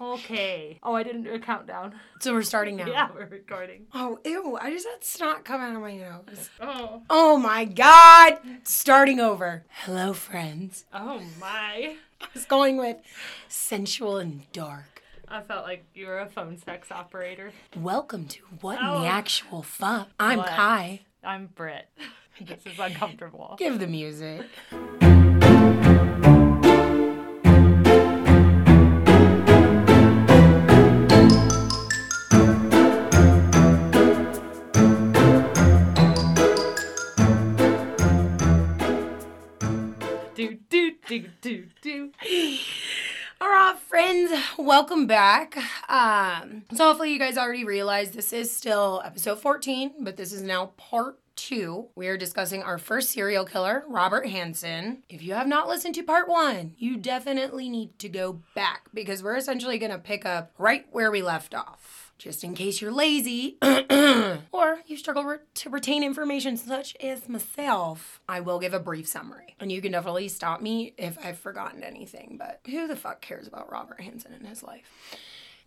Okay. Oh, I didn't do a countdown. So we're starting now. Yeah, we're recording. Oh, ew. I just had snot come out of my nose. Oh. Oh my god. Starting over. Hello, friends. Oh my. I was going with sensual and dark. I felt like you were a phone sex operator. Welcome to What in Oh. the Actual Fuck. I'm What? Kai. I'm Britt. This is uncomfortable. Give the music. Do do. All right, friends, welcome back. Um, so hopefully you guys already realized this is still episode 14, but this is now part two. We are discussing our first serial killer, Robert Hansen. If you have not listened to part one, you definitely need to go back because we're essentially going to pick up right where we left off. Just in case you're lazy or you struggle re- to retain information such as myself, I will give a brief summary. And you can definitely stop me if I've forgotten anything, but who the fuck cares about Robert Hansen in his life?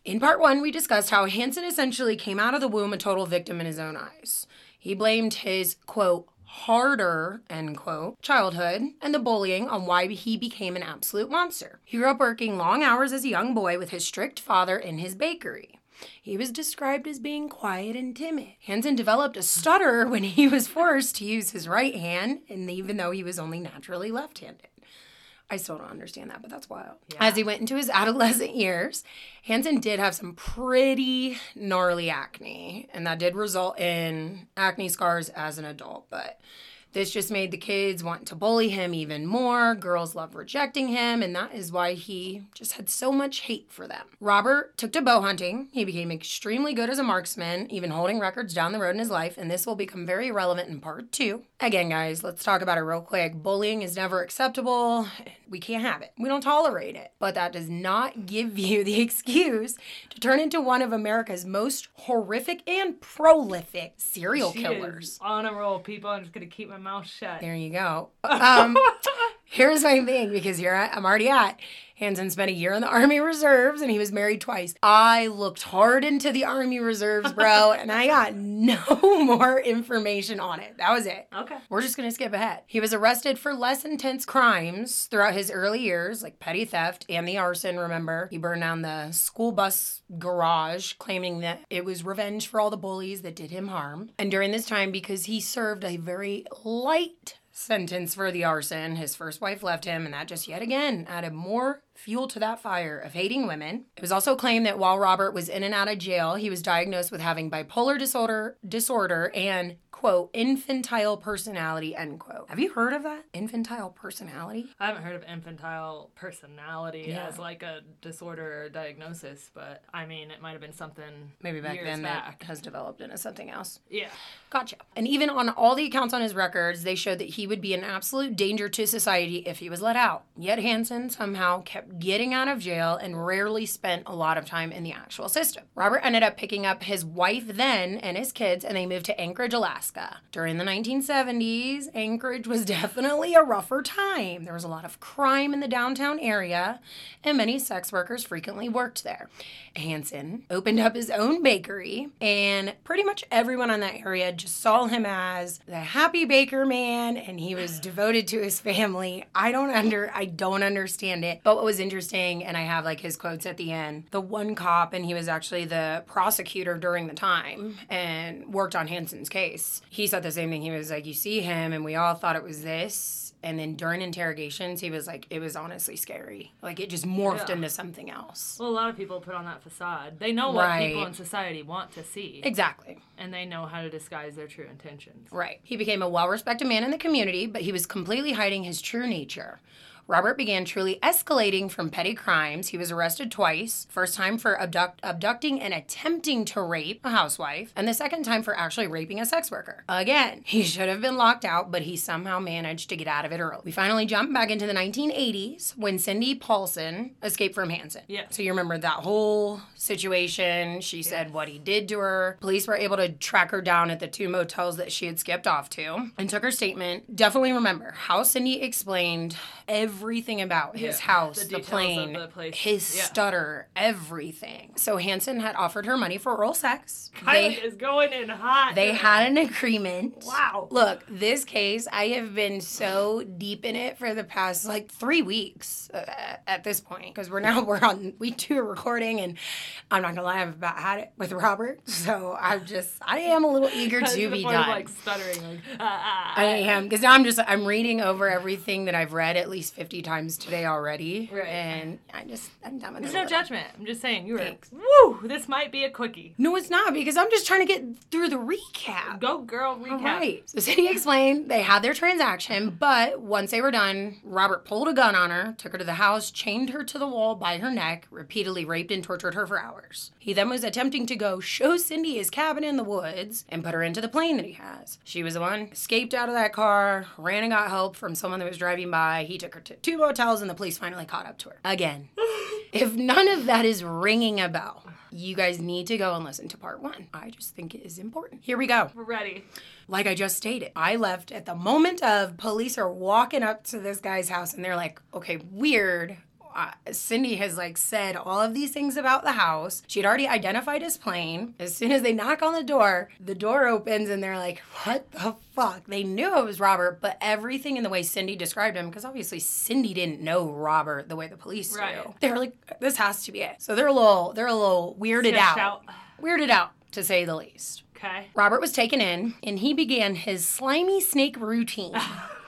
In part one, we discussed how Hansen essentially came out of the womb a total victim in his own eyes. He blamed his, quote, harder, end quote, childhood and the bullying on why he became an absolute monster. He grew up working long hours as a young boy with his strict father in his bakery. He was described as being quiet and timid. Hansen developed a stutter when he was forced to use his right hand, and even though he was only naturally left handed. I still don't understand that, but that's wild. As he went into his adolescent years, Hansen did have some pretty gnarly acne, and that did result in acne scars as an adult. But this just made the kids want to bully him even more. Girls love rejecting him, and that is why he just had so much hate for them. Robert took to bow hunting. He became extremely good as a marksman, even holding records down the road in his life, and this will become very relevant in part two. Again, guys, let's talk about it real quick. Bullying is never acceptable. We can't have it. We don't tolerate it. But that does not give you the excuse to turn into one of America's most horrific and prolific serial She killers. on a roll, people. I'm just gonna keep my mouth shut. There you go. Um, here's my thing because here I, I'm already at. Hansen spent a year in the Army Reserves and he was married twice. I looked hard into the Army Reserves, bro, and I got no more information on it. That was it. Okay. We're just gonna skip ahead. He was arrested for less intense crimes throughout his early years, like petty theft and the arson. Remember, he burned down the school bus garage, claiming that it was revenge for all the bullies that did him harm. And during this time, because he served a very light sentence for the arson, his first wife left him, and that just yet again added more fuel to that fire of hating women. It was also claimed that while Robert was in and out of jail, he was diagnosed with having bipolar disorder, disorder and quote infantile personality end quote. Have you heard of that? Infantile personality? I haven't heard of infantile personality Yeah. as like a disorder or diagnosis, but I mean, it might have been something Maybe back then back. that has developed into something else. Yeah. Gotcha. And even on all the accounts on his records, they showed that he would be an absolute danger to society if he was let out. Yet Hansen somehow kept getting out of jail and rarely spent a lot of time in the actual system. Robert ended up picking up his wife then and his kids, and they moved to Anchorage, Alaska. During the 1970s, Anchorage was definitely a rougher time. There was a lot of crime in the downtown area, and many sex workers frequently worked there. Hansen opened up his own bakery, and pretty much everyone in that area just saw him as the happy baker man, and he was devoted to his family. I don't under, I don't understand it. But what was interesting, and I have like his quotes at the end. The one cop, and he was actually the prosecutor during the time, and worked on Hansen's case. He said the same thing. He was like, "You see him, and we all thought it was this." And then during interrogations, he was like, it was honestly scary. Like it just morphed Yeah. into something else. Well, a lot of people put on that facade. They know what people in society want to see, Exactly. and they know how to disguise their true intentions. Right. He became a well respected man in the community, but he was completely hiding his true nature. Robert began truly escalating from petty crimes. He was arrested twice. First time for abduct- abducting and attempting to rape a housewife, and the second time for actually raping a sex worker. Again, he should have been locked out, but he somehow managed to get out of it early. We finally jump back into the 1980s when Cindy Paulson escaped from Hansen. Yeah. So you remember that whole situation. She said what he did to her. Police were able to track her down at the two motels that she had skipped off to and took her statement. Definitely remember how Cindy explained everything about his Yeah, house, the the, plane, the place. his Yeah. stutter, everything. So Hansen had offered her money for oral sex. They, is going in hot. they had an agreement. Wow. Look, this case, I have been so deep in it for the past like three weeks uh, at this point because we're now we're on week two of recording, and I'm not gonna lie, I've about had it with Robert, so I'm just I am a little eager to be point of, done. like stuttering, like ah, ah, I am because I'm just I'm reading over everything that I've read at least 50 times today already, Right. and I just I'm done with There's no judgment. I'm just saying you were. Thanks. Woo! This might be a quickie. No, it's not because I'm just trying to get through the recap. Go girl. Recap. All right. So Cindy explained they had their transaction, but once they were done, Robert pulled a gun on her, took her to the house, chained her to the wall by her neck, repeatedly raped and tortured her for hours. He then was attempting to go show Cindy his cabin in the woods and put her into the plane that he has. She was the one escaped out of that car, ran and got help from someone that was driving by. He took her to two motels, and the police finally caught up to her again. if none of that is ringing a bell. You guys need to go and listen to part one. I just think it is important. Here we go We're ready. like I just stated, I left at the moment of police are walking up to this guy's house and they're like, okay, weird. Uh, Cindy has like said all of these things about the house. She'd already identified his plane. As soon as they knock on the door, the door opens and they're like, "What the fuck?" They knew it was Robert, but everything in the way Cindy described him, because obviously Cindy didn't know Robert the way the police Right. do. They were like, "This has to be it." So they're a little, they're a little weirded out. out. weirded out to say the least. Okay. Robert was taken in and he began his slimy snake routine.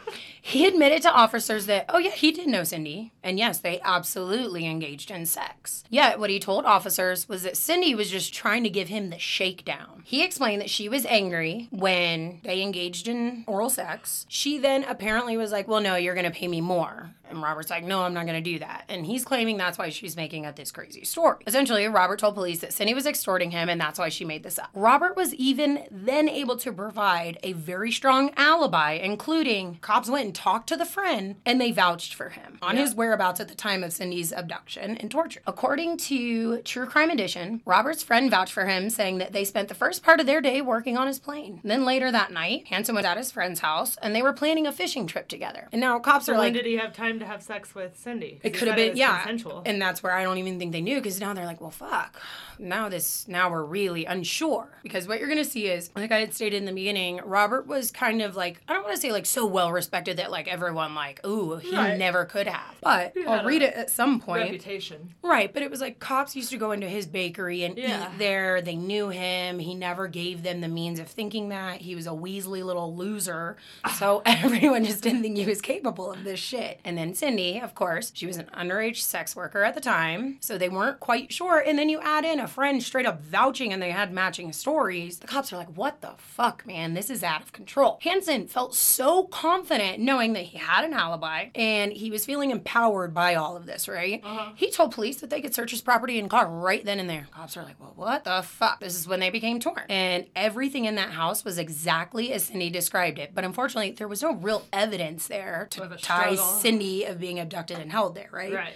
he admitted to officers that, oh, yeah, he did know Cindy. And yes, they absolutely engaged in sex. Yet, what he told officers was that Cindy was just trying to give him the shakedown. He explained that she was angry when they engaged in oral sex. She then apparently was like, well, no, you're going to pay me more. And Robert's like, no, I'm not going to do that. And he's claiming that's why she's making up this crazy story. Essentially, Robert told police that Cindy was extorting him and that's why she made this up. Robert was even then able to provide a very strong alibi, including cops went and talked to the friend and they vouched for him on his whereabouts at the time of Cindy's abduction and torture. According to True Crime Edition, Robert's friend vouched for him, saying that they spent the first part of their day working on his plane. Then later that night, Hansen was at his friend's house and they were planning a fishing trip together. And now cops So are when like, did he have time to have sex with Cindy. it could have been, yeah. Consensual. And that's where I don't even think they knew because now they're like, well, fuck. Now this, now we're really unsure because what you're gonna see is, like I had stated in the beginning, Robert was kind of like I don't want to say like so well respected that like everyone like, ooh, he Right. never could have. But I'll read it at some point. Reputation. Right, but it was like cops used to go into his bakery and Yeah. eat there. They knew him. He never gave them the means of thinking that. He was a Weasley little loser. So everyone just didn't think he was capable of this shit. And then Cindy, of course, she was an underage sex worker at the time. So they weren't quite sure. And then you add in a friend straight up vouching and they had matching stories. The cops are like, what the fuck, man? This is out of control. Hansen felt so confident knowing that he had an alibi and he was feeling empowered by all of this, right? He told police that they could search his property and car right then and there. Cops are like, well, what the fuck? This is when they became torn. And everything in that house was exactly as Cindy described it. But unfortunately, there was no real evidence there to tie. Cindy of being abducted and held there, right? Right.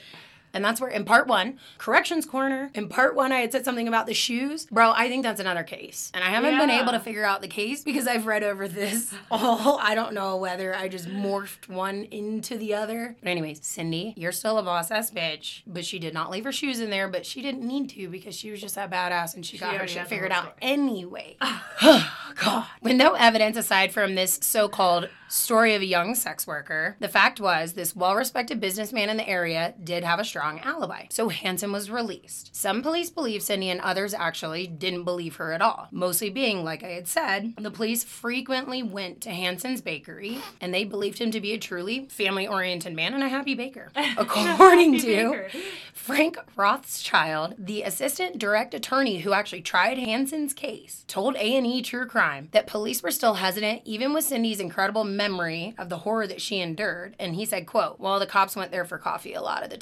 And that's where, in part one, corrections corner, in part one, I had said something about the shoes. Bro, I think that's another case. And I haven't been able to figure out the case because I've read over this all. I don't know whether I just morphed one into the other. But, anyways, Cindy, you're still a boss ass bitch. But she did not leave her shoes in there, but she didn't need to because she was just that badass and she, got her shit figured out anyway. God. With no evidence aside from this so called story of a young sex worker, the fact was this well respected businessman in the area did have a strong alibi. So Hansen was released. Some police believe Cindy and others actually didn't believe her at all. Mostly being, like I had said, the police frequently went to Hansen's bakery and they believed him to be a truly family oriented man and a happy baker. According Happy to baker. Frank Rothschild, the assistant direct attorney who actually tried Hansen's case, told A&E True Crime that police were still hesitant even with Cindy's incredible memory of the horror that she endured. And he said, quote, well, the cops went there for coffee a lot of the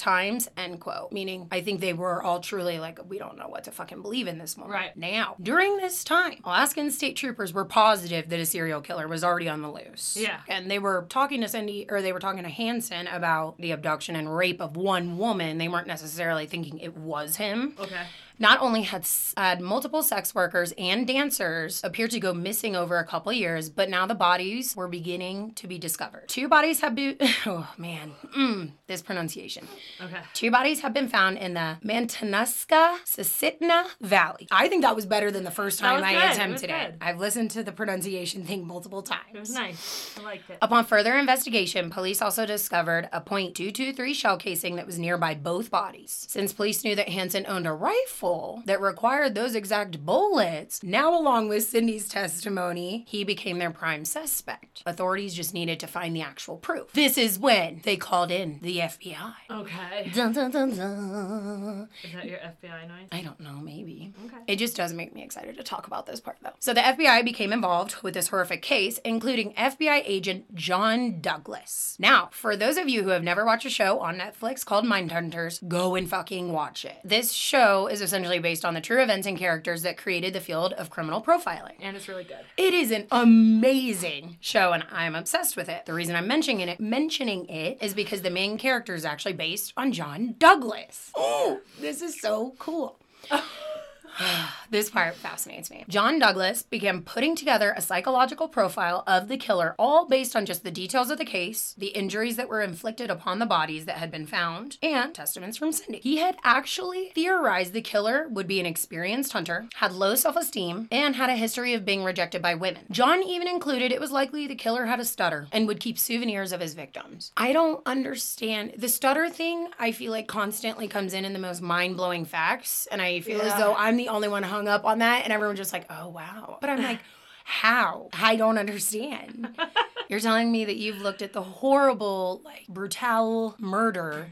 end quote. Meaning, I think they were all truly like, we don't know what to fucking believe in this moment. Right. Now, during this time, Alaskan state troopers were positive that a serial killer was already on the loose. Yeah. And they were talking to Cindy, or they were talking to Hansen about the abduction and rape of one woman. They weren't necessarily thinking it was him. Okay. Not only had, had multiple sex workers and dancers appear to go missing over a couple years, but now the bodies were beginning to be discovered. Two bodies have been, oh man, mm, this pronunciation. Okay. Two bodies have been found in the Matanuska Susitna Valley. I think that was better than the first time I good. It attempted it. good. I've listened to the pronunciation thing multiple times. It was nice. I liked it. Upon further investigation, police also discovered a .223 shell casing that was nearby both bodies. Since police knew that Hansen owned a rifle that required those exact bullets, now along with Cindy's testimony, he became their prime suspect. Authorities just needed to find the actual proof. This is when they called in the FBI. Okay. Dun, dun, dun, dun. Is that your FBI noise? I don't know, maybe. Okay. It just does make me excited to talk about this part, though. So, the FBI became involved with this horrific case, including FBI agent John Douglas. Now, for those of you who have never watched a show on Netflix called Mindhunters, go and fucking watch it. This show is essentially based on the true events and characters that created the field of criminal profiling. And it's really good. It is an amazing show, and I'm obsessed with it. The reason I'm mentioning it, mentioning it, is because the main character is actually based on John Douglas. Oh, this is so cool. this part fascinates me. John Douglas began putting together a psychological profile of the killer, all based on just the details of the case, the injuries that were inflicted upon the bodies that had been found, and testaments from Cindy. He had actually theorized the killer would be an experienced hunter, had low self esteem, and had a history of being rejected by women. John even included it was likely the killer had a stutter and would keep souvenirs of his victims. I don't understand. The stutter thing, I feel like constantly comes in in the most mind blowing facts, and I feel as though I'm the only one hung up on that, and everyone's just like, oh wow. But I'm like, how? I don't understand. You're telling me that you've looked at the horrible, like, brutal murder.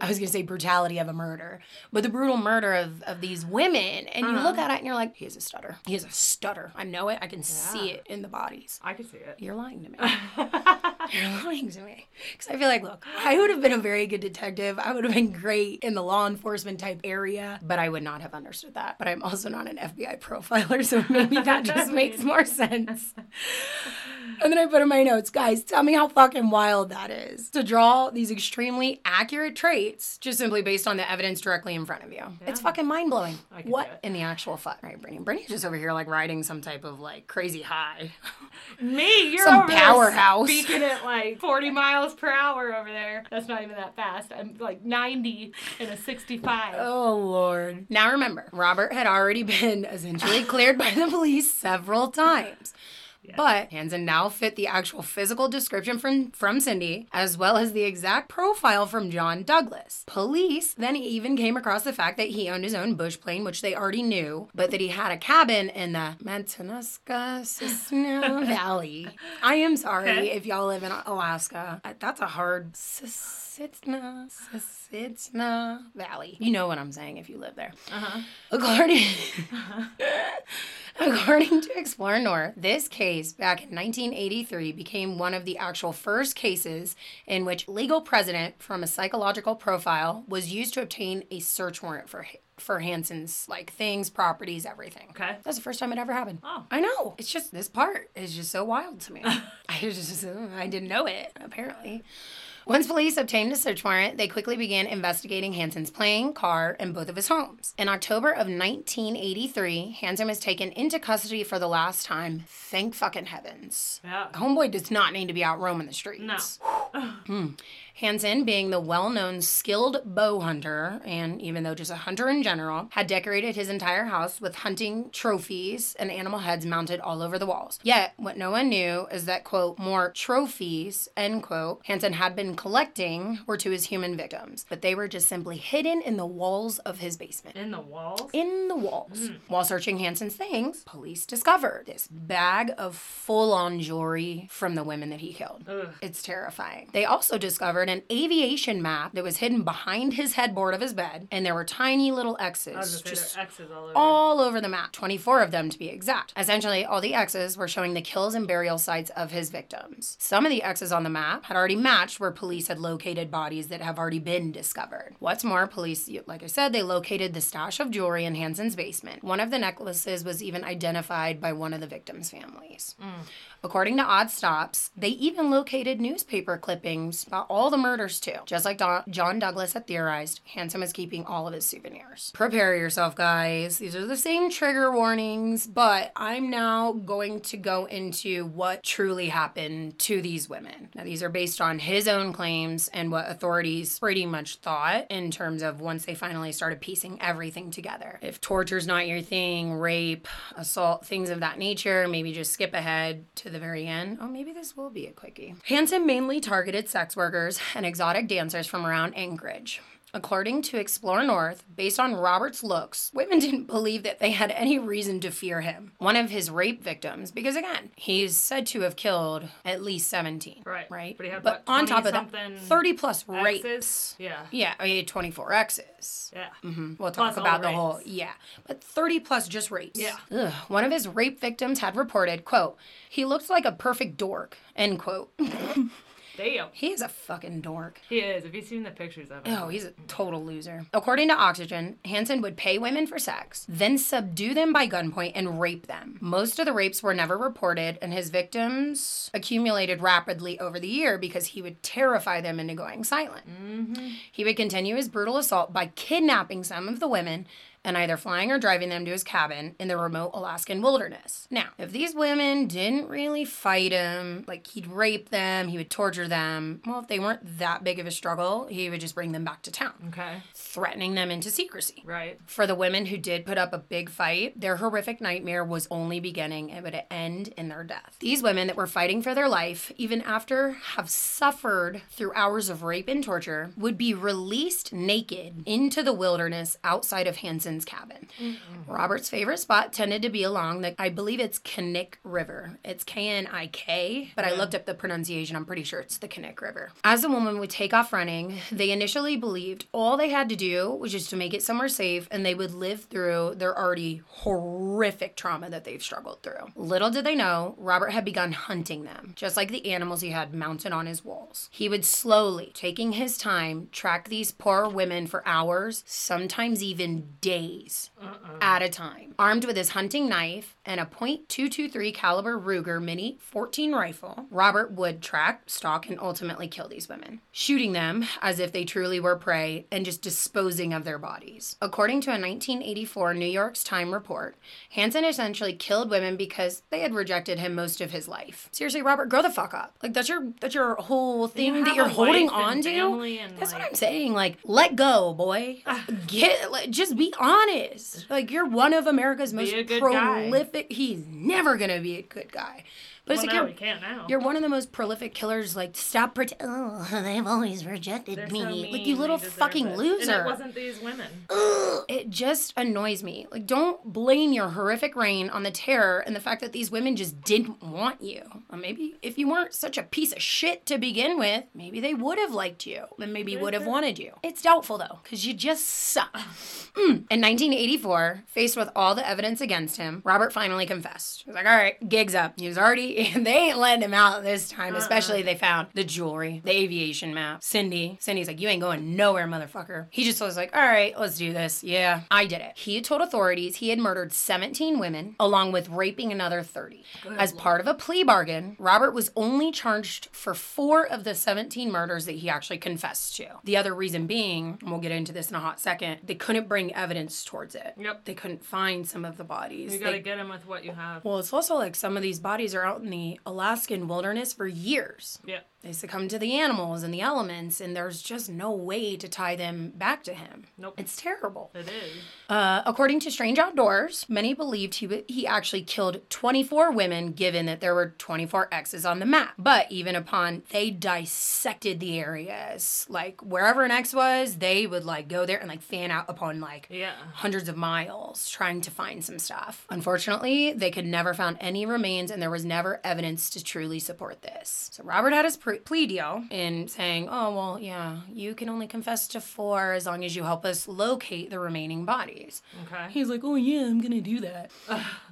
I was gonna say brutality of a murder, but the brutal murder of, of these women, and you look uh-huh. at it and you're like, he has a stutter. He has a stutter. I know it. I can see it in the bodies. I can see it. You're lying to me. You're lying to me. Because I feel like, look, I would have been a very good detective. I would have been great in the law enforcement type area, but I would not have understood that. But I'm also not an FBI profiler, so maybe that just makes more sense. And then I put in my notes, guys, tell me how fucking wild that is to draw these extremely accurate traits just simply based on the evidence directly in front of you. It's fucking mind blowing. I can do What in the actual fuck? Right, Brittany. Brittany's just over here like riding some type of like crazy high. Me, you're Some over there powerhouse. speaking at like 40 miles per hour over there. That's not even that fast. I'm like 90 in a 65. Oh Lord. Now remember, Robert had already been essentially cleared by the police several times. But Hansen now fit the actual physical description from, from Cindy, as well as the exact profile from John Douglas. Police then even came across the fact that he owned his own bush plane, which they already knew, but that he had a cabin in the Matanuska Susitna Valley. I am sorry if y'all live in Alaska. Uh, That's a hard Susitna, Susitna Valley. You know what I'm saying if you live there. Uh-huh. According, according to Explore North, this case back in 1983 became one of the actual first cases in which legal precedent from a psychological profile was used to obtain a search warrant for for Hansen's like things, properties, everything. Okay. That's the first time it ever happened. Oh. I know. It's just this part is just so wild to me. I just I didn't know it apparently. Once police obtained a search warrant, they quickly began investigating Hansen's plane, car, and both of his homes. In October of 1983, Hansen was taken into custody for the last time. Thank fucking heavens. Yeah. Homeboy does not need to be out roaming the streets. No. Hmm. Hansen, being the well known skilled bow hunter, and even though just a hunter in general, had decorated his entire house with hunting trophies and animal heads mounted all over the walls. Yet, what no one knew is that, quote, more trophies, end quote, Hansen had been collecting were to his human victims, but they were just simply hidden in the walls of his basement In the walls? in the walls. Hmm. While searching Hansen's things, police discovered this bag of full on jewelry from the women that he killed. Ugh. It's terrifying. They also discovered an aviation map that was hidden behind his headboard of his bed, and there were tiny little X's I was gonna just X's all over. all over the map, 24 of them to be exact. Essentially, all the X's were showing the kills and burial sites of his victims. Some of the X's on the map had already matched where police had located bodies that have already been discovered. What's more, police, like I said, they located the stash of jewelry in Hansen's basement. One of the necklaces was even identified by one of the victims' families. Mm. According to Odd Stops, they even located newspaper clippings about all the murders too. Just like Don- John Douglas had theorized, Hansen was keeping all of his souvenirs. Prepare yourself, guys. These are the same trigger warnings, but I'm now going to go into what truly happened to these women. Now, these are based on his own claims and what authorities pretty much thought in terms of once they finally started piecing everything together. If torture's not your thing, rape, assault, things of that nature, maybe just skip ahead to the very end. Oh, maybe this will be a quickie. Hansen mainly targeted sex workers and exotic dancers from around Anchorage. According to Explore North, based on Robert's looks, women didn't believe that they had any reason to fear him. One of his rape victims, because again, he's said to have killed at least 17. Right. Right. But he had, but what, on top of that, 30 plus Exes? rapes. Yeah. Yeah, oh, I had 24 X's. Yeah. Mm-hmm. We'll talk Plus about the whole yeah, but 30 plus just rapes. Yeah. Ugh. One of his rape victims had reported, "quote He looks like a perfect dork." End quote. Damn. he is a fucking dork. He is. Have you seen the pictures of him? Oh, he's a total loser. According to Oxygen, Hansen would pay women for sex, then subdue them by gunpoint and rape them. Most of the rapes were never reported, and his victims accumulated rapidly over the year because he would terrify them into going silent. Mm-hmm. He would continue his brutal assault by kidnapping some of the women and either flying or driving them to his cabin in the remote Alaskan wilderness. Now, if these women didn't really fight him, like he'd rape them, he would torture them, well, if they weren't that big of a struggle, he would just bring them back to town, Okay. threatening them into secrecy. Right. For the women who did put up a big fight, their horrific nightmare was only beginning. It would end in their death. These women that were fighting for their life, even after have suffered through hours of rape and torture, would be released naked into the wilderness outside of Cabin. Robert's favorite spot tended to be along the, I believe it's Kinnick River. It's K N I K, but I looked up the pronunciation. I'm pretty sure it's the Kinnick River. As the woman would take off running, they initially believed all they had to do was just to make it somewhere safe and they would live through their already horrific trauma that they've struggled through. Little did they know, Robert had begun hunting them, just like the animals he had mounted on his walls. He would slowly, taking his time, track these poor women for hours, sometimes even days Uh-uh. at a time. Armed with his hunting knife and a .223 caliber Ruger Mini 14 rifle, Robert would track, stalk, and ultimately kill these women, shooting them as if they truly were prey and just disposing of their bodies. According to a 1984 New York Times report, Hansen essentially killed women because they had rejected him most of his life. Seriously, Robert, grow the fuck up. Like that's your that's your whole thing You that you're holding on to. That's what I'm saying. Like, let go, boy. Get like, just be honest. Like you're one of America's most prolific. guy. Prolific. He's never gonna be a good guy. But it's Well, like no, you're now. you're one of the most prolific killers. Like, stop pretending. Oh, they've always rejected They're me. so like you little fucking it. loser. And it wasn't these women. it just annoys me. Like, don't blame your horrific reign on the terror and the fact that these women just didn't want you. Or maybe if you weren't such a piece of shit to begin with, maybe they would have liked you and maybe would have wanted you. It's doubtful though, because you just suck. Mm. In 1984, faced with all the evidence against him, Robert finally confessed. He was like, all right, gig's up. He was already, they ain't letting him out this time, especially uh-uh. they found the jewelry, the aviation map. Cindy, Cindy's like, you ain't going nowhere, motherfucker. He just was like, all right, let's do this. Yeah, I did it. He told authorities he had murdered 17 women, along with raping another 30. As part of a plea bargain, Robert was only charged for four of the 17 murders that he actually confessed to. The other reason being, and we'll get into this in a hot second, they couldn't bring evidence towards it. Yep. They couldn't find some of the bodies. You gotta get him with what you have. well, it's also like some of these bodies are out in the Alaskan wilderness for years. Yeah. They succumb to the animals and the elements, and there's just no way to tie them back to him. Nope. It's terrible. It is. Uh, according to Strange Outdoors, many believed he, he actually killed 24 women, given that there were 24 X's on the map. But even upon they dissected the areas, like wherever an X was, they would like go there and like fan out upon like Yeah. hundreds of miles trying to find some stuff. Unfortunately, they could never found any remains, and there was never evidence to truly support this. So Robert had his proof. Plea deal in saying, oh, well, yeah, you can only confess to four as long as you help us locate the remaining bodies. Okay. He's like, oh, yeah, I'm going to do that.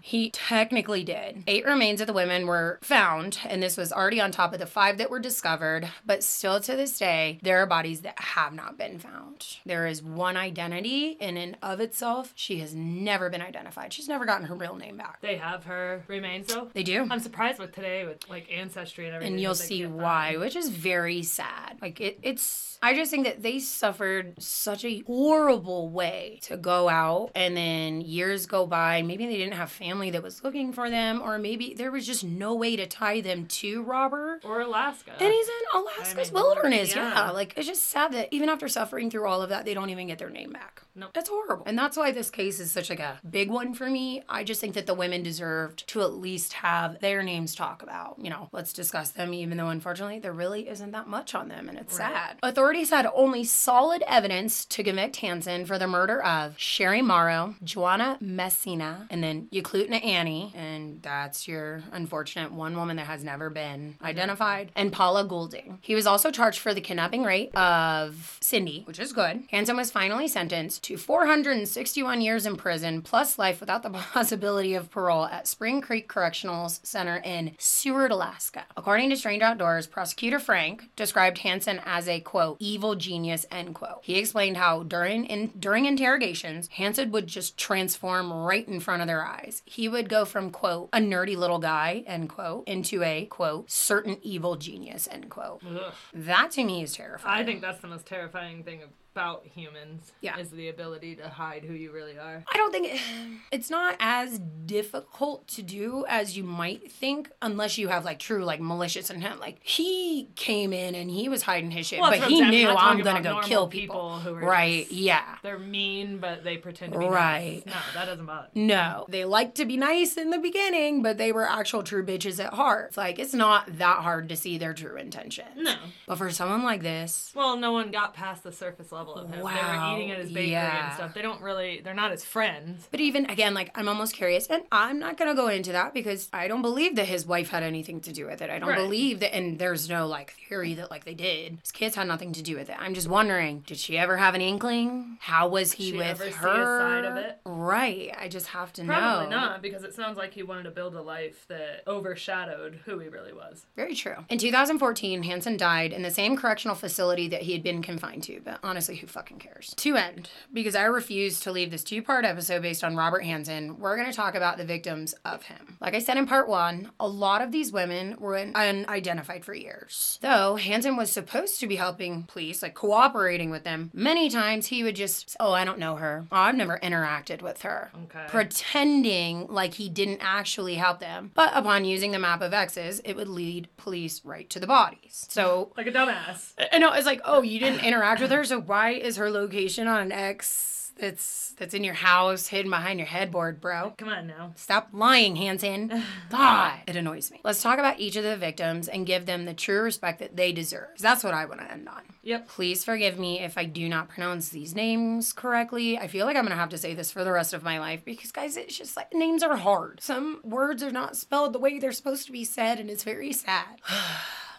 he technically did. Eight remains of the women were found, and this was already on top of the five that were discovered, but still to this day, there are bodies that have not been found. There is one identity in and of itself. She has never been identified. She's never gotten her real name back. They have her remains though. They do. I'm surprised with today with like ancestry and everything. and you'll see why, which is very sad. Like it, it's. I just think that they suffered such a horrible way to go out, and then years go by. Maybe they didn't have family that was looking for them, or maybe there was just no way to tie them to Robert. Or Alaska. And he's in Alaska's mean, wilderness. Yeah. yeah. Like, it's just sad that even after suffering through all of that, they don't even get their name back. Nope. That's horrible. And that's why this case is such like a big one for me. I just think that the women deserved to at least have their names talk about. You know, let's discuss them, even though unfortunately there really isn't that much on them and it's Right. sad. Authorities had only solid evidence to convict Hansen for the murder of Sherry Morrow, Joanna Messina, and then Eklutna Annie. And that's your unfortunate one woman that has never been mm-hmm. identified, and Paula Goulding. He was also charged for the kidnapping rape of Cindy, which is good. Hansen was finally sentenced to 461 years in prison plus life without the possibility of parole at Spring Creek Correctional Center in Seward, Alaska. According to Strange Outdoors, prosecutor Frank described Hansen as a quote evil genius end quote. He explained how during in, during interrogations, Hansen would just transform right in front of their eyes. He would go from quote a nerdy little guy end quote into a quote certain evil genius end quote. Ugh. That to me is terrifying. I think that's the most terrifying thing about humans. Yeah. Is the ability to hide who you really are. I don't think it's not as difficult to do as you might think, unless you have like true like malicious intent. Like he came in and he was hiding his shit, Well, but he. I'm knew I'm gonna go kill people people. who are right? just- Yeah. They're mean, but they pretend to be Right. nice. No, that doesn't bother. No, they like to be nice in the beginning, but they were actual true bitches at heart. It's like it's not that hard to see their true intentions. No. But for someone like this, Well, no one got past the surface level of him. They Wow, were eating at his bakery yeah. and stuff. They don't really. They're not his friends. But even again, like I'm almost curious, and I'm not gonna go into that because I don't believe that his wife had anything to do with it. I don't Right. believe that, and there's no like theory that like they did. His kids had nothing to do with it. I'm just wondering, did she ever have an inkling? How was he with ever see a her? side of it? Right. I just have to Probably know. Probably not, because it sounds like he wanted to build a life that overshadowed who he really was. Very true. In 2014, Hansen died in the same correctional facility that he had been confined to, but honestly, who fucking cares? To end, because I refuse to leave this two part episode based on Robert Hansen, we're going to talk about the victims of him. Like I said in part one, a lot of these women were unidentified for years. Though Hansen was supposed to be helping police, like cooperating with them, many times he would just, oh, I don't know her. Oh, I've never interacted with her Okay. pretending like he didn't actually help them. But upon using the map of X's, it would lead police right to the bodies. So like a dumbass. I know it's like, oh, you didn't interact with her, so why is her location on an X that's that's in your house, hidden behind your headboard, bro? Come on now. Stop lying, Hansen. God, it annoys me. Let's talk about each of the victims and give them the true respect that they deserve. That's what I want to end on. Yep. Please forgive me if I do not pronounce these names correctly. I feel like I'm gonna have to say this for the rest of my life because, guys, it's just like names are hard. Some words are not spelled the way they're supposed to be said, and it's very sad.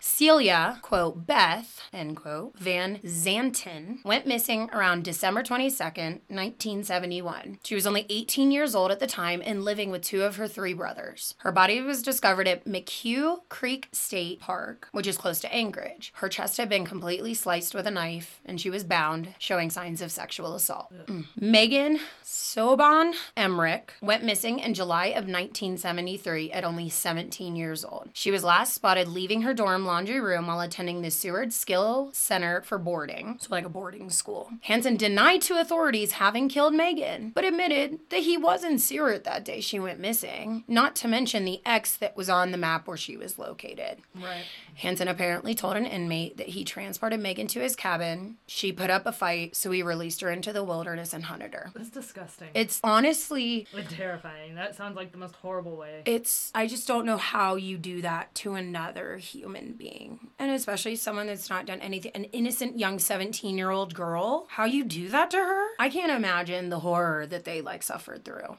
Celia, quote, Beth, end quote, Van Zanten went missing around December 22nd, 1971. She was only 18 years old at the time and living with two of her three brothers. Her body was discovered at McHugh Creek State Park, which is close to Anchorage. Her chest had been completely sliced with a knife and she was bound, showing signs of sexual assault. Mm. Megan Soban Emmerich went missing in July of 1973 at only 17 years old. She was last spotted leaving her dorm laundry room while attending the Seward Skill Center for boarding, so like a boarding school. Hansen denied to authorities having killed Megan, but admitted that he was in Seward that day she went missing, not to mention the X that was on the map where she was located. Right. Hansen apparently told an inmate that he transported Megan to his cabin. She put up a fight, so he released her into the wilderness and hunted her. That's disgusting. It's honestly, Like terrifying. That sounds like the most horrible way. it's, I just don't know how you do that to another human being. And especially someone that's not done anything, an innocent young 17 year old girl. How you do that to her? I can't imagine the horror that they like suffered through.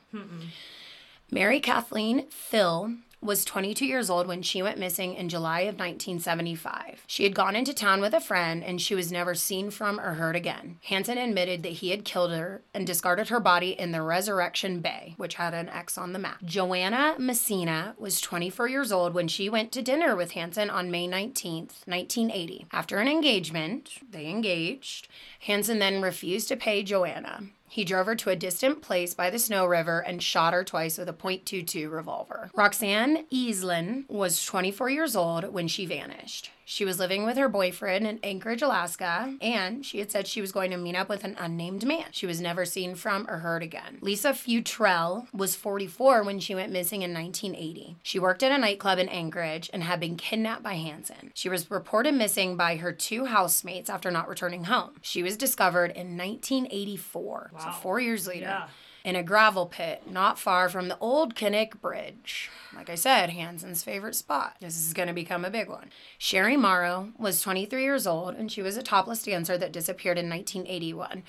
Mary Kathleen Thill was 22 years old when she went missing in July of 1975. She had gone into town with a friend and she was never seen from or heard again. Hansen admitted that he had killed her and discarded her body in the Resurrection Bay, which had an X on the map. Joanna Messina was 24 years old when she went to dinner with Hansen on May 19th, 1980. After an engagement, they engaged. Hansen then refused to pay Joanna. He drove her to a distant place by the Snow River and shot her twice with a .22 revolver. Roxanne Easlin was 24 years old when she vanished. She was living with her boyfriend in Anchorage, Alaska, and she had said she was going to meet up with an unnamed man. She was never seen from or heard again. Lisa Futrell was 44 when she went missing in 1980. She worked at a nightclub in Anchorage and had been kidnapped by Hansen. She was reported missing by her two housemates after not returning home. She was discovered in 1984, so four years later Yeah. In a gravel pit not far from the old Kinnick Bridge. Like I said, Hansen's favorite spot. This is going to become a big one. Sherry Morrow was 23 years old and she was a topless dancer that disappeared in 1981.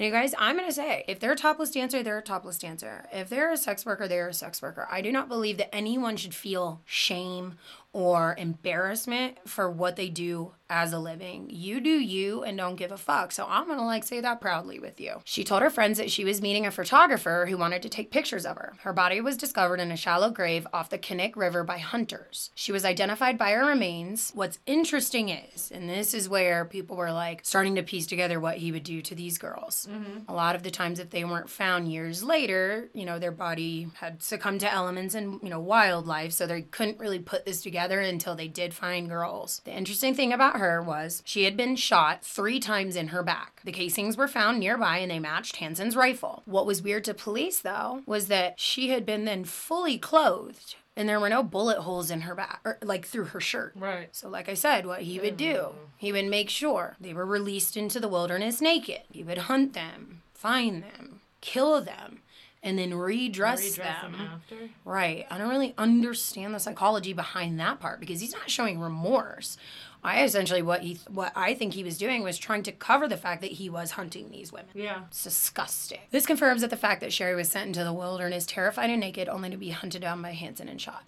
And you guys, I'm going to say, if they're a topless dancer, they're a topless dancer. If they're a sex worker, they're a sex worker. I do not believe that anyone should feel shame or embarrassment for what they do as a living. You do you and don't give a fuck. So I'm gonna like say that proudly with you. She told her friends that she was meeting a photographer who wanted to take pictures of her. Her body was discovered in a shallow grave off the Kinnick River by hunters. She was identified by her remains. What's interesting is, and this is where people were like starting to piece together what he would do to these girls. Mm-hmm. A lot of the times, if they weren't found years later, you know, their body had succumbed to elements and, you know, wildlife, so they couldn't really put this together until they did find girls. The interesting thing about her was she had been shot three times in her back. The casings were found nearby and they matched Hansen's rifle. What was weird to police, though, was that she had been then fully clothed. And there were no bullet holes in her back, or like through her shirt. Right. So, like I said, what he would do, mm. he would make sure they were released into the wilderness naked. He would hunt them, find them, kill them, and then redress, Redress them. them after. Right. I don't really understand the psychology behind that part because he's not showing remorse. I essentially what he what I think he was doing was trying to cover the fact that he was hunting these women. Yeah. It's disgusting. This confirms that the fact that Sherry was sent into the wilderness terrified and naked only to be hunted down by Hansen and shot.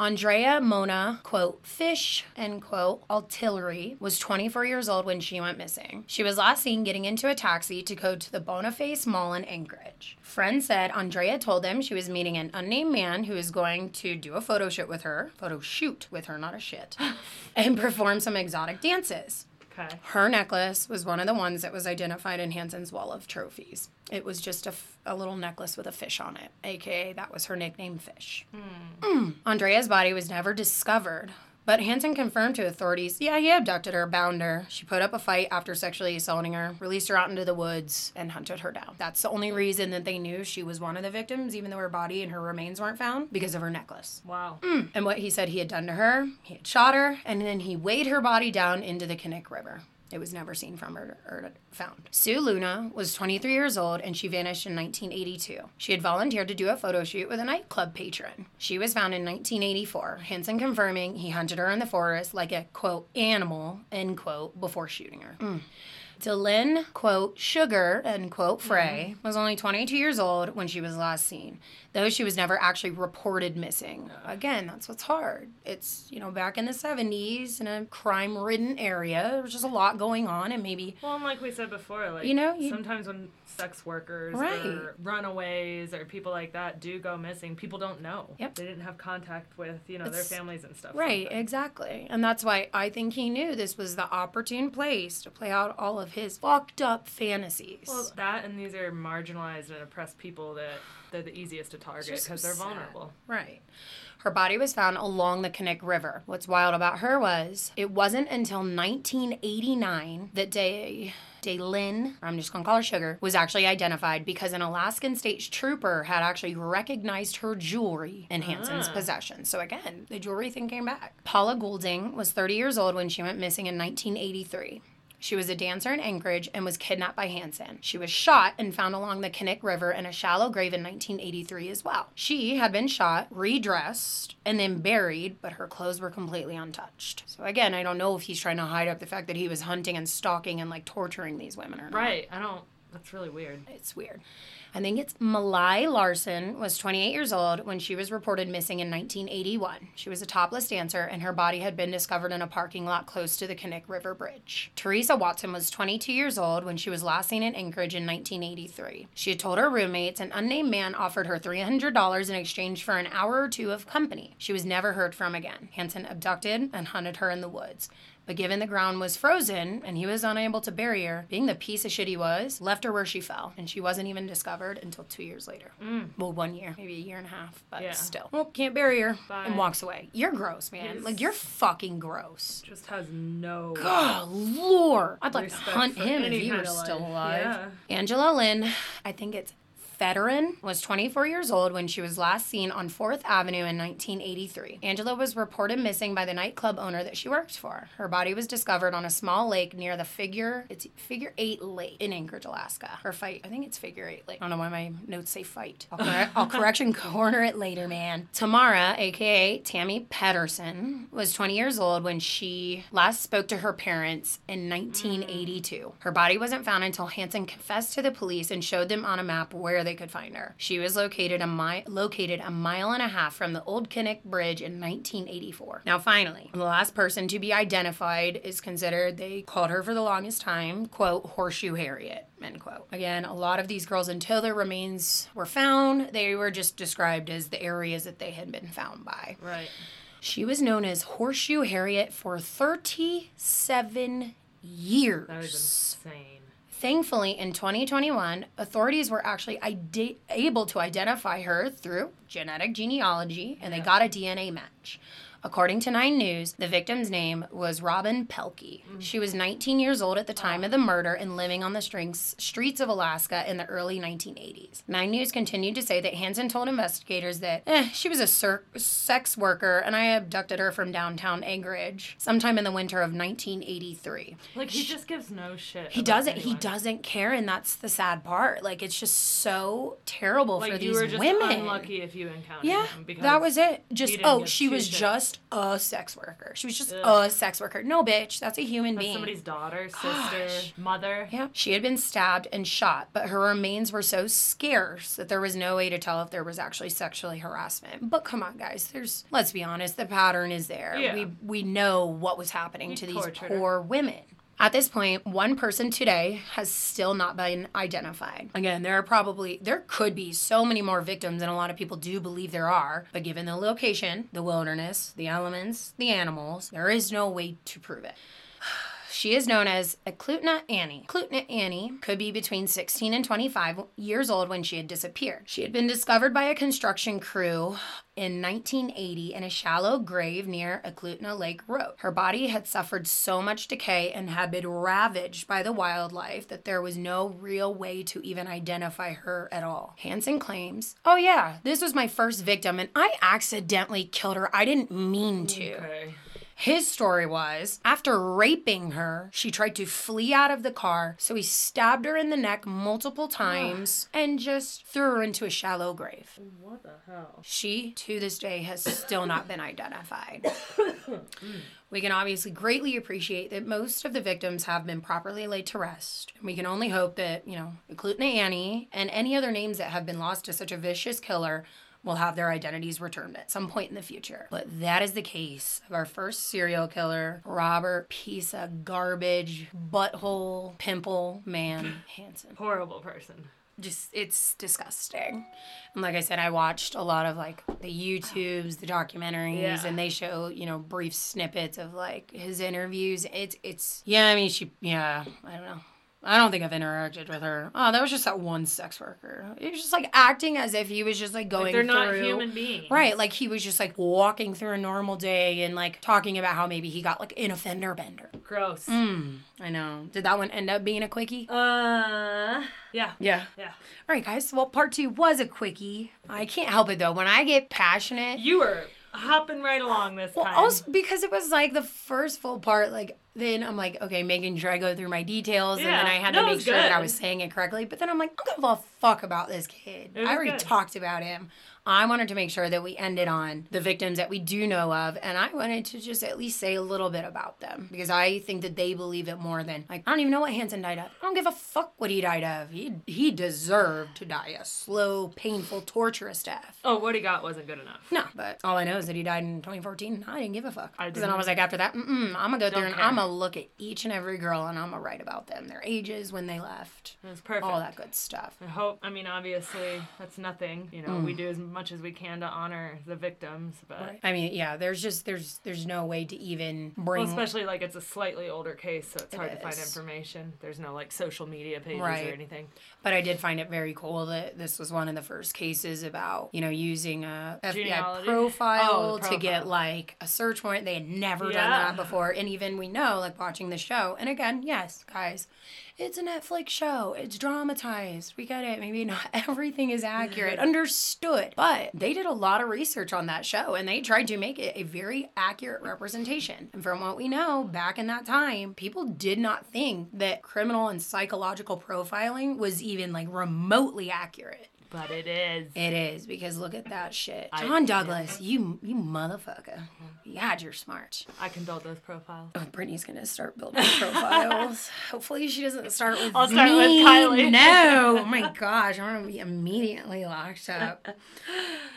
Andrea Mona, quote, fish, end quote, Altiery, was 24 years old when she went missing. She was last seen getting into a taxi to go to the Boniface Mall in Anchorage. Friends said Andrea told them she was meeting an unnamed man who was going to do a photo shoot with her, photo shoot with her, not a shit, and perform some exotic dances. Okay. Her necklace was one of the ones that was identified in Hansen's wall of trophies. It was just a, f- a little necklace with a fish on it, aka that was her nickname, Fish. Mm. Andrea's body was never discovered, but Hansen confirmed to authorities, yeah, he abducted her, bound her. She put up a fight after sexually assaulting her, released her out into the woods, and hunted her down. That's the only reason that they knew she was one of the victims, even though her body and her remains weren't found, because of her necklace. Wow. Mm. And what he said he had done to her, he had shot her, and then he weighed her body down into the Kinnick River. It was never seen from her or found. Sue Luna was 23 years old and she vanished in 1982. She had volunteered to do a photo shoot with a nightclub patron. She was found in 1984, Hansen confirming he hunted her in the forest like a quote animal, end quote, before shooting her. Mm. Delyn, quote, Sugar, end quote, mm-hmm. Frey, was only 22 years old when she was last seen, though she was never actually reported missing. Again, that's what's hard. It's, you know, back in the 70s in a crime ridden area, there was just a lot going on, and maybe, Well, and like we said before, like You know, you- sometimes when sex workers Right. or runaways or people like that do go missing, people don't know. Yep. They didn't have contact with you know their families and stuff. right, sometimes. exactly. And that's why I think he knew this was the opportune place to play out all of his fucked up fantasies. Well, that and these are marginalized and oppressed people that they're the easiest to target because so they're sad. vulnerable. Right. Her body was found along the Kinnick River. What's wild about her was it wasn't until 1989 that Day Daylin, I'm just gonna call her Sugar, was actually identified because an Alaskan state trooper had actually recognized her jewelry in Hansen's Ah. possession. So again, the jewelry thing came back. Paula Goulding was 30 years old when she went missing in 1983. She was a dancer in Anchorage and was kidnapped by Hansen. She was shot and found along the Kinnick River in a shallow grave in 1983 as well. She had been shot, redressed, and then buried, but her clothes were completely untouched. So again, I don't know if he's trying to hide up the fact that he was hunting and stalking and like torturing these women or not. Right. I don't. That's really weird. It's weird. I think it's Malai Larson was 28 years old when she was reported missing in 1981. She was a topless dancer and her body had been discovered in a parking lot close to the Kinnick River Bridge. Teresa Watson was 22 years old when she was last seen in Anchorage in 1983. She had told her roommates an unnamed man offered her $300 in exchange for an hour or two of company. She was never heard from again. Hansen abducted and hunted her in the woods. But given the ground was frozen and he was unable to bury her, being the piece of shit he was, left her where she fell. And she wasn't even discovered until two years later. Mm. Well, one year, maybe a year and a half, but Yeah. still. Well, can't bury her. Bye. And walks away. You're gross, man. Yes. Like, you're fucking gross. Just has no. Oh, Lord. I'd like to hunt him if he was still alive. Yeah. Angela Lynn, I think it's Federin, was 24 years old when she was last seen on 4th Avenue in 1983. Angela was reported missing by the nightclub owner that she worked for. Her body was discovered on a small lake near the Figure, it's Figure 8 Lake in Anchorage, Alaska. Her fight, I think it's Figure 8 Lake. I don't know why my notes say fight. I'll, correct, I'll correction corner it later, man. Tamara, aka Tammy Pedersen, was 20 years old when she last spoke to her parents in 1982. Hmm. Her body wasn't found until Hansen confessed to the police and showed them on a map where they could find her. She was located a mi- located a mile and a half from the Old Knik Bridge in 1984. Now, finally, the last person to be identified is considered. They called her for the longest time, quote, Horseshoe Harriet. End quote. Again, a lot of these girls, until their remains were found, they were just described as the areas that they had been found by. Right. She was known as Horseshoe Harriet for 37 years. That is insane. Thankfully, in 2021, authorities were actually ide- able to identify her through genetic genealogy and they got a DNA match. According to Nine News, the victim's name was Robin Pelkey. She was 19 years old at the time of the murder and living on the streets of Alaska in the early 1980s. Nine News continued to say that Hansen told investigators that eh, she was a ser- sex worker and I abducted her from downtown Anchorage sometime in the winter of 1983. Like he just gives no shit. He doesn't. He doesn't care, and that's the sad part. Like it's just so terrible Like for you these were just women. unlucky if you encountered Yeah, him because that was it. Just oh, she was shits. Just a sex worker. She was just Ugh. a sex worker. No, bitch, that's a human That's being. somebody's daughter, Gosh. sister, mother. Yeah, she had been stabbed and shot, but her remains were so scarce that there was no way to tell if there was actually sexually harassment. But come on, guys, there's let's be honest, the pattern is there. Yeah. We we know what was happening He to these tortured her. poor women. At this point, one person today has still not been identified. Again, there are probably, there could be so many more victims, and a lot of people do believe there are, but given the location, the wilderness, the elements, the animals, there is no way to prove it. She is known as Eklutna Annie. Eklutna Annie could be between 16 and 25 years old when she had disappeared. She had been discovered by a construction crew in 1980 in a shallow grave near Eklutna Lake Road. Her body had suffered so much decay and had been ravaged by the wildlife that there was no real way to even identify her at all. Hansen claims, Oh, yeah, this was my first victim and I accidentally killed her. I didn't mean to. Okay. His story was after raping her, she tried to flee out of the car, so he stabbed her in the neck multiple times and just threw her into a shallow grave. What the hell? She, to this day, has still not been identified. We can obviously greatly appreciate that most of the victims have been properly laid to rest. And we can only hope that, you know, Eklutna Annie and any other names that have been lost to such a vicious killer will have their identities returned at some point in the future. But that is the case of our first serial killer, Robert Piece of Garbage, Butthole, Pimple Man Hansen. Horrible person. just it's disgusting. And like I said, I watched a lot of like the YouTubes, the documentaries, Yeah. and they show you know brief snippets of like his interviews. It's it's yeah. I mean, she yeah. I don't know. I don't think I've interacted with her. Oh, that was just that one sex worker. He was just like acting as if he was just like going Like they're not through- human beings. Right, like he was just like walking through a normal day and like talking about how maybe he got like in a fender bender. Gross. Mm, I know. Did that one end up being a quickie? Uh. Yeah. Yeah. Yeah. All right, guys. Well, part two was a quickie. I can't help it though. When I get passionate, You were hopping right along this well, time. also because it was like the first full part. Like then I'm like, okay, making sure I go through my details, and then I had No, to make sure that I was saying it correctly. But then I'm like, I don't give a fuck about this kid. I already good. talked about him. I wanted to make sure that we ended on the victims that we do know of, and I wanted to just at least say a little bit about them because I think that they believe it more than like I don't even know what Hansen died of. I don't give a fuck what he died of. He he deserved to die a slow, painful, torturous death. Oh, what he got wasn't good enough. No, but all I know is that he died in 2014. and I didn't give a fuck. I 'Cause then I was like, after that, I'm gonna go through and care. I'm gonna look at each and every girl and I'm gonna write about them, their ages, when they left, It was perfect. all that good stuff. I hope. I mean, obviously, that's nothing. You know, Mm. we do as much as we can to honor the victims, but I mean, yeah, there's just there's there's no way to even well, bring especially like it's a slightly older case, so it's It hard to find information. There's no like social media pages Right. or anything. But I did find it very cool that this was one of the first cases about, you know, using a FBI profile, Oh, the to get like a search warrant. They had never done that before. And even we know, like watching the show, and again, yes, guys, it's a Netflix show. It's dramatized. We get it. Maybe not everything is accurate. Understood. But they did a lot of research on that show and they tried to make it a very accurate representation. And from what we know, back in that time, people did not think that criminal and psychological profiling was even like remotely accurate. But it is. It is because look at that shit. I- John Douglas, you you motherfucker. God, you're smart. I condole those profiles. Oh, Brittany's gonna start building profiles. Hopefully, she doesn't start with I'll start with. Kylie. No, oh my gosh, I'm gonna be immediately locked up.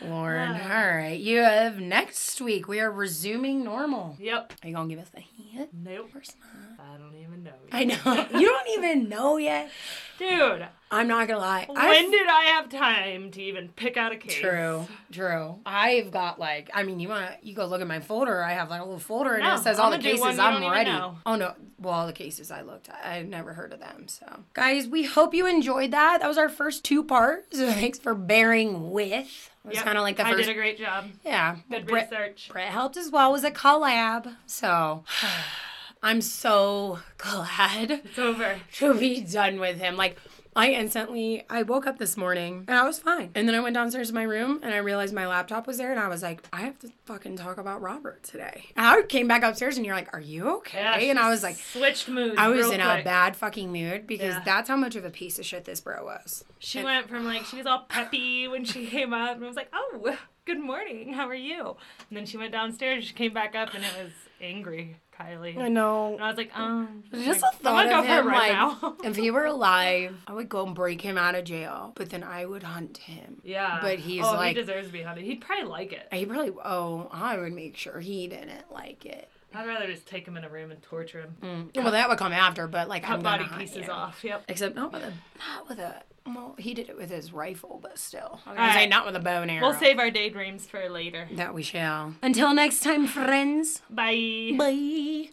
Lauren, ah. all right. You have next week. We are resuming normal. Yep. Are you gonna give us a hint? Nope. Of course not. I don't even know. Yet. I know you don't even know yet. Dude, I'm not gonna lie. when I've- did I have time to even pick out a case? True, true. I've got like, I mean, you want you go look at my folder. I have like a little folder and No, it says all I'm the cases I'm ready. Oh no, well, all the cases I looked at, I've never heard of them. So, guys, we hope you enjoyed that. That was our first two parts. Thanks for bearing with. It was Yep. kind of like the first. I did a great job. yeah. Good Brett, research. Brett helped as well. It was a collab. So, I'm so glad It's over. to be done with him. Like, I instantly, I woke up this morning and I was fine. And then I went downstairs to my room and I realized my laptop was there and I was like, I have to fucking talk about Robert today. And I came back upstairs and you're like, Are you okay? Yeah, and I was like, switched moods. I was in a bad fucking mood because Yeah. that's how much of a piece of shit this bro was. She And- went from like she was all peppy when she came up and I was like, "Oh, good morning. How are you?" And then she went downstairs. She came back up and it was angry, Kylie. I know. And I was like, "Um, Just like, the thought of him, right like, now." if he were alive, I would go and break him out of jail, but then I would hunt him. yeah, But he's oh, like- he deserves to be hunted. He'd probably like it. He probably, oh, I would make sure he didn't like it. I'd rather just take him in a room and torture him, mm. Well, that would come after, but like cut I'm gonna body hunt pieces you. off. Yep. Except not with a, not with a. Well, he did it with his rifle, but still. I was gonna say right. not with a bow and arrow. We'll save our daydreams for later. that we shall. Until next time, friends. Bye. Bye.